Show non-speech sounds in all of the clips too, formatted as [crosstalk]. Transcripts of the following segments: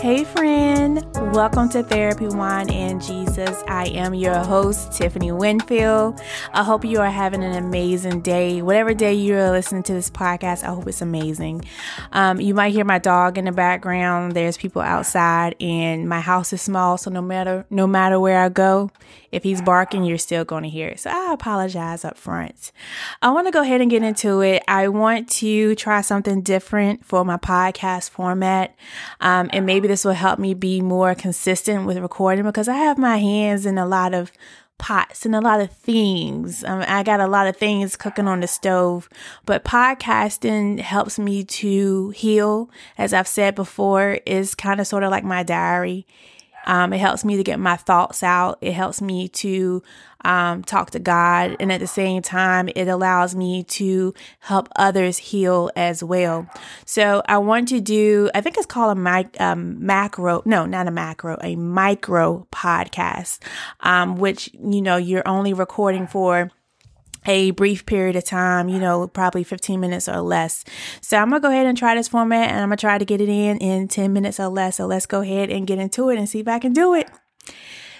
Hey, friend. Welcome to Therapy Wine and Jesus. I am your host, Tiffany Winfield. I hope you are having an amazing day. Whatever day you're listening to this podcast, I hope it's amazing. Um, you might hear my dog in the background. There's people outside, and my house is small, so no matter no matter where I go, if he's barking, you're still going to hear it. So I apologize up front. I want to go ahead and get into it. I want to try something different for my podcast format, um, and maybe this will help me be more consistent with recording because I have my hands in a lot of pots and a lot of things. Um, I got a lot of things cooking on the stove, but podcasting helps me to heal. As I've said before, is kind of sort of like my diary. Um, it helps me to get my thoughts out. It helps me to um, talk to God. And at the same time, it allows me to help others heal as well. So I want to do, I think it's called a mic, um, macro, no, not a macro, a micro podcast, um, which, you know, you're only recording for a brief period of time, you know, probably 15 minutes or less. So I'm going to go ahead and try this format and I'm going to try to get it in in 10 minutes or less. So let's go ahead and get into it and see if I can do it.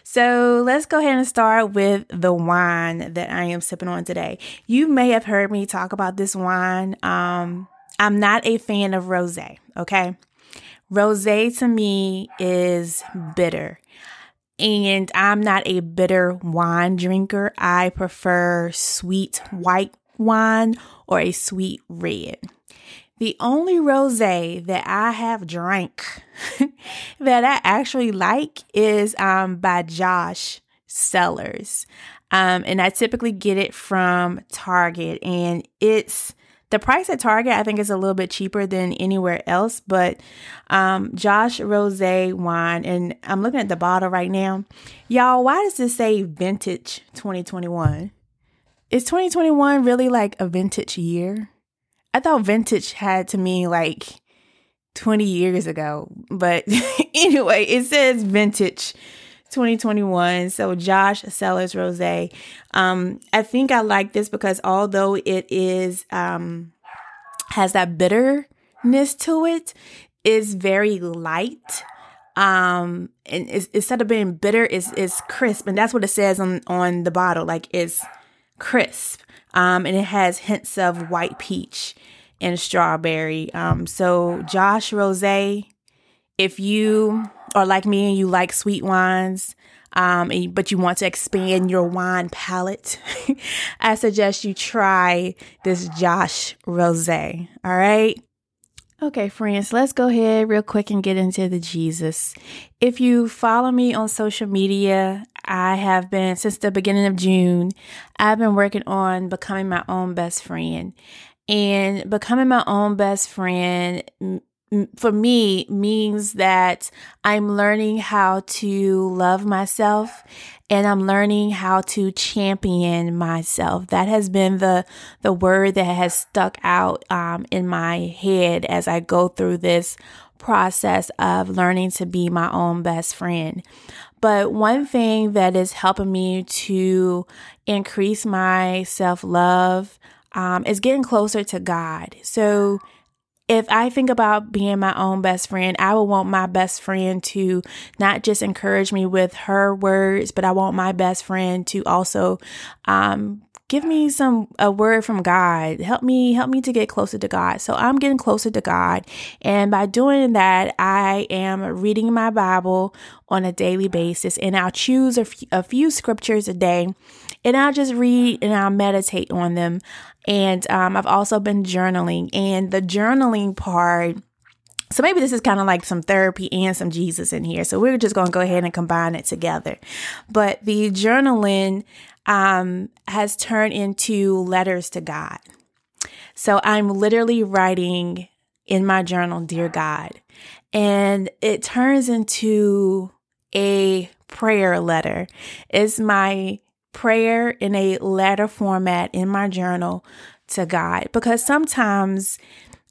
So let's go ahead and start with the wine that I am sipping on today. You may have heard me talk about this wine. Um, I'm not a fan of rosé, okay? Rosé to me is bitter. And I'm not a bitter wine drinker. I prefer sweet white wine or a sweet red. The only rosé that I have drank [laughs] that I actually like is um, by Josh Cellars. Um, and I typically get it from Target and it's the price at Target, I think, is a little bit cheaper than anywhere else. But um, Josh Rose wine, and I'm looking at the bottle right now. Y'all, why does this say vintage 2021? Is 2021 really like a vintage year? I thought vintage had to mean like 20 years ago. But [laughs] anyway, it says vintage 2021. So Josh Cellars Rose. Um, I think I like this because although it is um has that bitterness to it, is very light. Um, and instead of being bitter, is is crisp, and that's what it says on on the bottle. Like it's crisp. Um, and it has hints of white peach and strawberry. Um, so Josh Rose, if you are like me and you like sweet wines, um, but you want to expand your wine palate, [laughs] I suggest you try this Josh Rosé. All right. Okay, friends, let's go ahead real quick and get into the Jesus. If you follow me on social media, I have been since the beginning of June, I've been working on becoming my own best friend. And becoming my own best friend for me means that I'm learning how to love myself and I'm learning how to champion myself. That has been the the word that has stuck out um, in my head as I go through this process of learning to be my own best friend. But one thing that is helping me to increase my self love um, is getting closer to God. So if I think about being my own best friend, I would want my best friend to not just encourage me with her words, but I want my best friend to also um, give me some a word from God. Help me help me to get closer to God. So I'm getting closer to God, and by doing that, I am reading my Bible on a daily basis, and I'll choose a, f- a few scriptures a day, and I'll just read and I'll meditate on them. And um, I've also been journaling, and the journaling part. So maybe this is kind of like some therapy and some Jesus in here. So we're just going to go ahead and combine it together. But the journaling um, has turned into letters to God. So I'm literally writing in my journal, Dear God, and it turns into a prayer letter. It's my prayer in a letter format in my journal to God because sometimes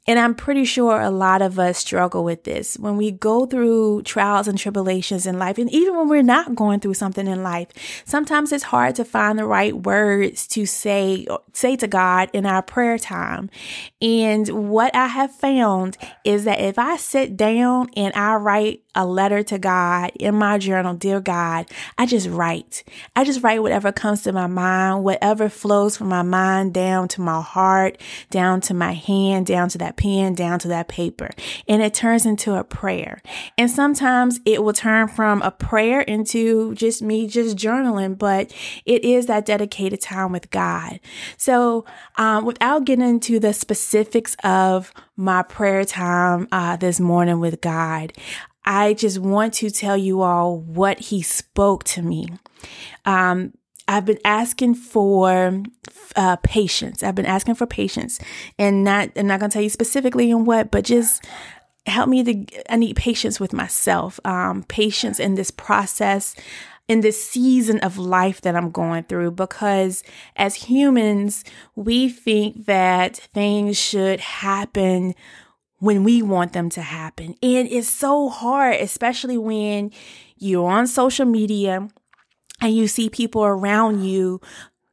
And I'm pretty sure a lot of us struggle with this when we go through trials and tribulations in life. And even when we're not going through something in life, sometimes it's hard to find the right words to say, say to God in our prayer time. And what I have found is that if I sit down and I write a letter to God in my journal, dear God, I just write. I just write whatever comes to my mind, whatever flows from my mind down to my heart, down to my hand, down to that pen, down to that paper. And it turns into a prayer. And sometimes it will turn from a prayer into just me just journaling, but it is that dedicated time with God. So, um, without getting into the specifics of my prayer time uh, this morning with God, I just want to tell you all what he spoke to me. Um, I've been asking for uh, patience. I've been asking for patience, and not I'm not gonna tell you specifically in what, but just help me to. I need patience with myself. Um, patience in this process, in this season of life that I'm going through, because as humans, we think that things should happen when we want them to happen. And it's so hard, especially when you're on social media and you see people around you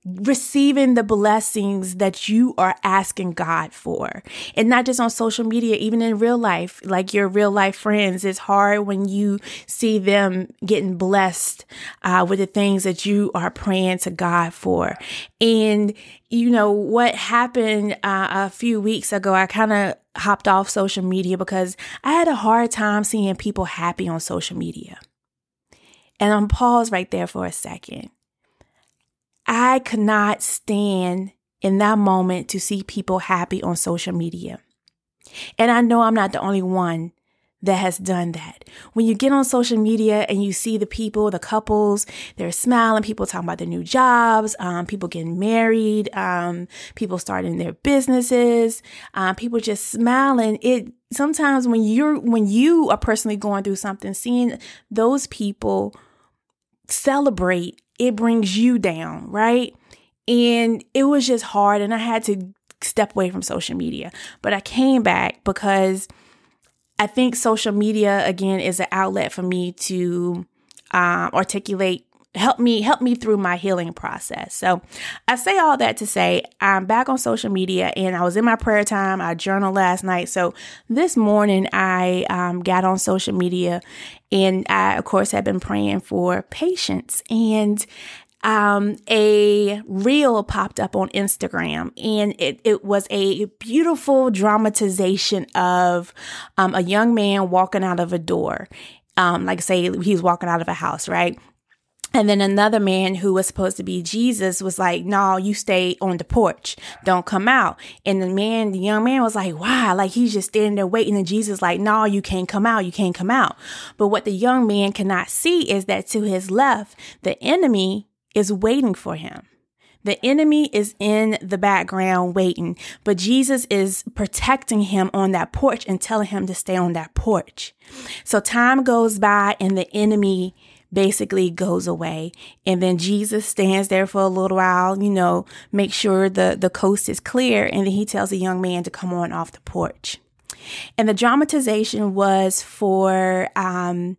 receiving the blessings that you are asking God for. And not just on social media, even in real life, like your real life friends. It's hard when you see them getting blessed uh, with the things that you are praying to God for. And, you know, what happened uh, a few weeks ago, I kind of hopped off social media because I had a hard time seeing people happy on social media. And I'm pause right there for a second. I could not stand in that moment to see people happy on social media. And I know I'm not the only one that has done that. When you get on social media and you see the people, the couples, they're smiling, people talking about their new jobs, um, people getting married, um, people starting their businesses, um, people just smiling. It sometimes when you're when you are personally going through something, seeing those people celebrate, it brings you down, right? And it was just hard, and I had to step away from social media. But I came back because I think social media again is an outlet for me to um, articulate help me help me through my healing process. So I say all that to say I'm back on social media and I was in my prayer time. I journaled last night. So this morning I um, got on social media and I of course have been praying for patience and um, a reel popped up on Instagram and it, it was a beautiful dramatization of um, a young man walking out of a door. Um, like say he's walking out of a house, right? And then another man who was supposed to be Jesus was like, no, you stay on the porch. Don't come out. And the man, the young man was like, wow, like he's just standing there waiting. And Jesus like, no, you can't come out. You can't come out. But what the young man cannot see is that to his left, the enemy is waiting for him. The enemy is in the background waiting, but Jesus is protecting him on that porch and telling him to stay on that porch. So time goes by and the enemy basically goes away. And then Jesus stands there for a little while, you know, make sure the, the coast is clear. And then he tells the young man to come on off the porch. And the dramatization was for um,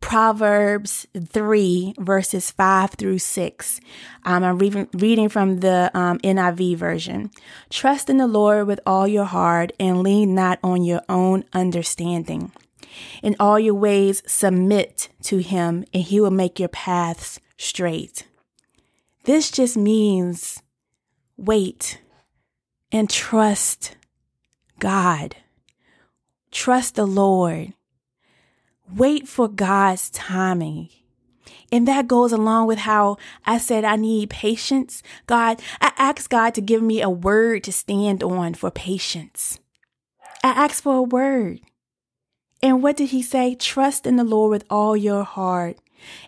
Proverbs 3, verses 5 through 6. Um, I'm reading, reading from the um, NIV version. Trust in the Lord with all your heart and lean not on your own understanding. In all your ways, submit to him, and he will make your paths straight. This just means wait and trust God. Trust the Lord. Wait for God's timing. And that goes along with how I said I need patience. God, I asked God to give me a word to stand on for patience. I asked for a word. And what did he say? Trust in the Lord with all your heart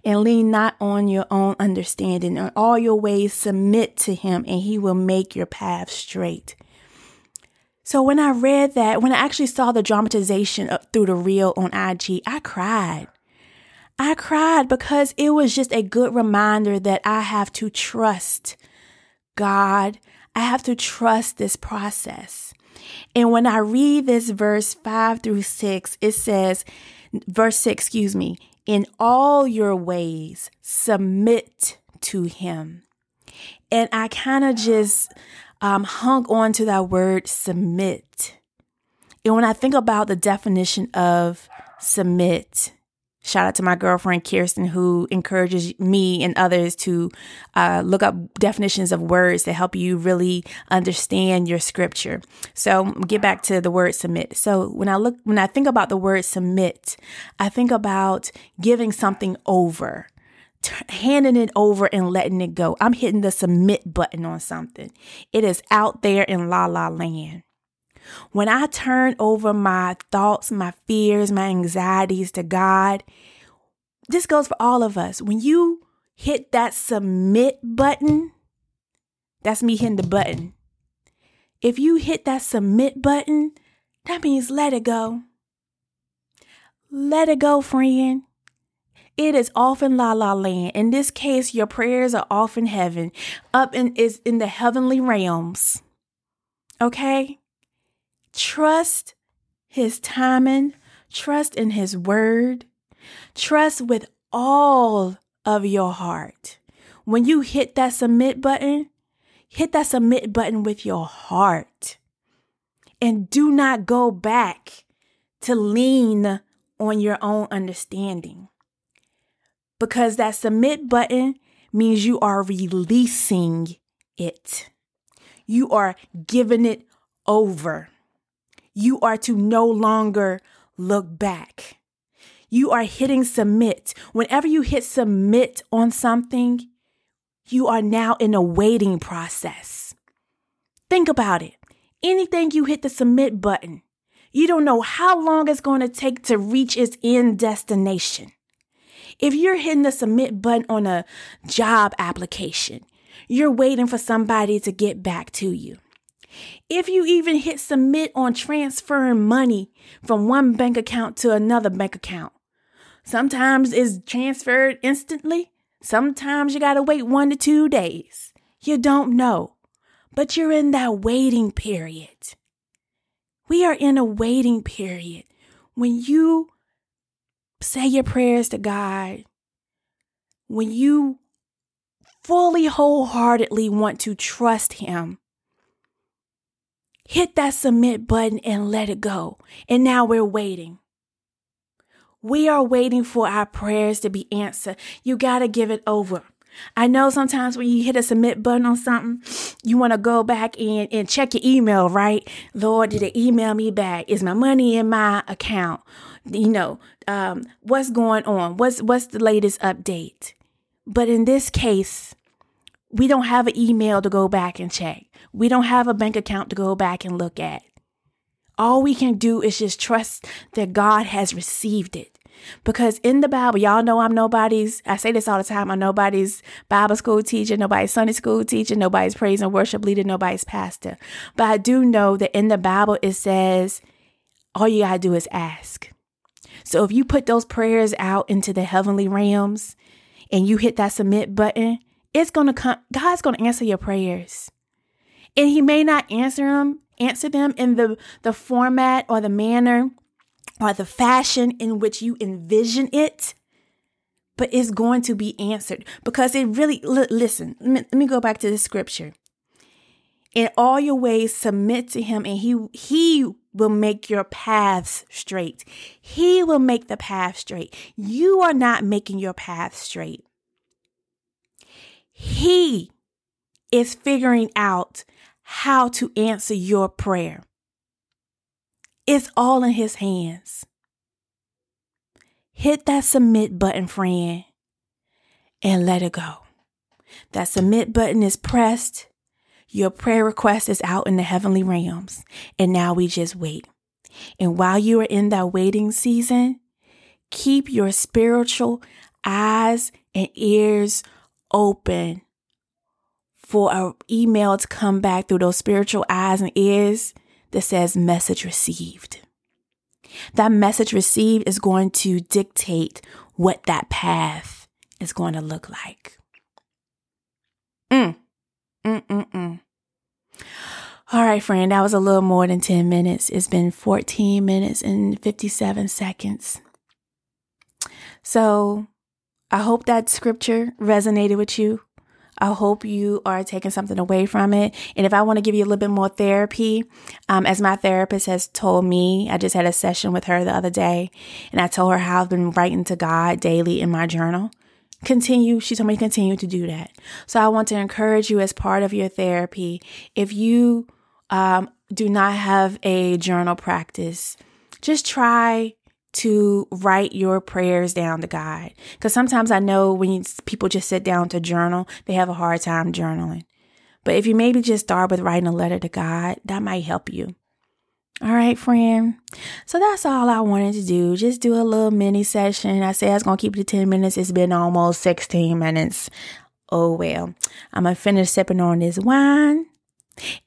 and lean not on your own understanding. In all your ways, submit to him, and he will make your path straight. So when I read that, when I actually saw the dramatization through the reel on IG, I cried. I cried because it was just a good reminder that I have to trust God. I have to trust this process. And when I read this verse 5 through 6, it says, verse 6, excuse me, in all your ways, submit to him. And I kind of just um, hung on to that word submit. And when I think about the definition of submit, Shout out to my girlfriend Kirsten, who encourages me and others to uh, look up definitions of words to help you really understand your scripture. So get back to the word submit. So when I look, when I think about the word submit, I think about giving something over, t- handing it over and letting it go. I'm hitting the submit button on something. It is out there in la la land. When I turn over my thoughts, my fears, my anxieties to God, this goes for all of us. When you hit that submit button, that's me hitting the button. If you hit that submit button, that means let it go. Let it go, friend. It is off in la la land. In this case, your prayers are off in heaven, up in is in the heavenly realms. Okay? Trust his timing, trust in his word, trust with all of your heart. When you hit that submit button, hit that submit button with your heart. And do not go back to lean on your own understanding. Because that submit button means you are releasing it. You are giving it over you are to no longer look back. You are hitting submit. Whenever you hit submit on something, you are now in a waiting process. Think about it. Anything you hit the submit button, you don't know how long it's going to take to reach its end destination. If you're hitting the submit button on a job application, you're waiting for somebody to get back to you. If you even hit submit on transferring money from one bank account to another bank account, sometimes it's transferred instantly. Sometimes you got to wait one to two days. You don't know, but you're in that waiting period. We are in a waiting period. When you say your prayers to God, when you fully wholeheartedly want to trust Him, hit that submit button and let it go. And now we're waiting. We are waiting for our prayers to be answered. You got to give it over. I know sometimes when you hit a submit button on something, you want to go back and, and check your email, right? Lord, did it email me back? Is my money in my account? You know, um, what's going on? What's what's the latest update? But in this case, we don't have an email to go back and check. We don't have a bank account to go back and look at. All we can do is just trust that God has received it. Because in the Bible, y'all know I'm nobody's, I say this all the time, I'm nobody's Bible school teacher, nobody's Sunday school teacher, nobody's praise and worship leader, nobody's pastor. But I do know that in the Bible, it says, all you gotta do is ask. So if you put those prayers out into the heavenly realms and you hit that submit button, it's gonna come, God's gonna answer your prayers. And he may not answer them, answer them in the, the format or the manner or the fashion in which you envision it, but it's going to be answered because it really, listen, let me, let me go back to the scripture. In all your ways, submit to him, and he, he will make your paths straight. He will make the path straight. You are not making your path straight. He is figuring out how to answer your prayer. It's all in His hands. Hit that submit button, friend, and let it go. That submit button is pressed. Your prayer request is out in the heavenly realms. And now we just wait. And while you are in that waiting season, keep your spiritual eyes and ears open for an email to come back through those spiritual eyes and ears that says message received. That message received is going to dictate what that path is going to look like. Mm. Mm-mm-mm. All right, friend, that was a little more than 10 minutes. It's been 14 minutes and 57 seconds. So I hope that scripture resonated with you. I hope you are taking something away from it. And if I want to give you a little bit more therapy, um, as my therapist has told me, I just had a session with her the other day and I told her how I've been writing to God daily in my journal. Continue, she told me to continue to do that. So I want to encourage you as part of your therapy. If you um, do not have a journal practice, just try to write your prayers down to God. Because sometimes I know when people just sit down to journal, they have a hard time journaling. But if you maybe just start with writing a letter to God, that might help you. All right, friend. So that's all I wanted to do. Just do a little mini session. I said I was going to keep it to 10 minutes. It's been almost 16 minutes. Oh, well. I'm going to finish sipping on this wine.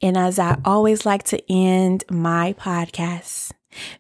And as I always like to end my podcast,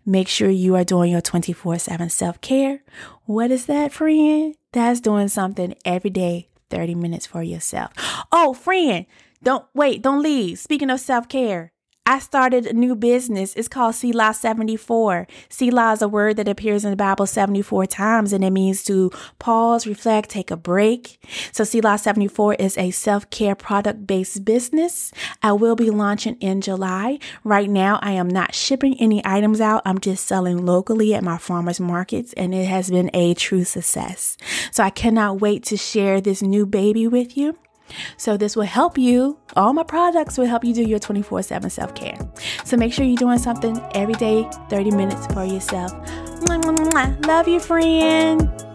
Make sure you are doing your 24 7 self care. What is that, friend? That's doing something every day, 30 minutes for yourself. Oh, friend, don't wait, don't leave. Speaking of self care, I started a new business. It's called Selah 74. Selah is a word that appears in the Bible 74 times and it means to pause, reflect, take a break. So Selah 74 is a self-care product based business. I will be launching in July. Right now, I am not shipping any items out. I'm just selling locally at my farmers markets and it has been a true success. So I cannot wait to share this new baby with you. So, this will help you. All my products will help you do your 24 7 self care. So, make sure you're doing something every day, 30 minutes for yourself. Love you, friend.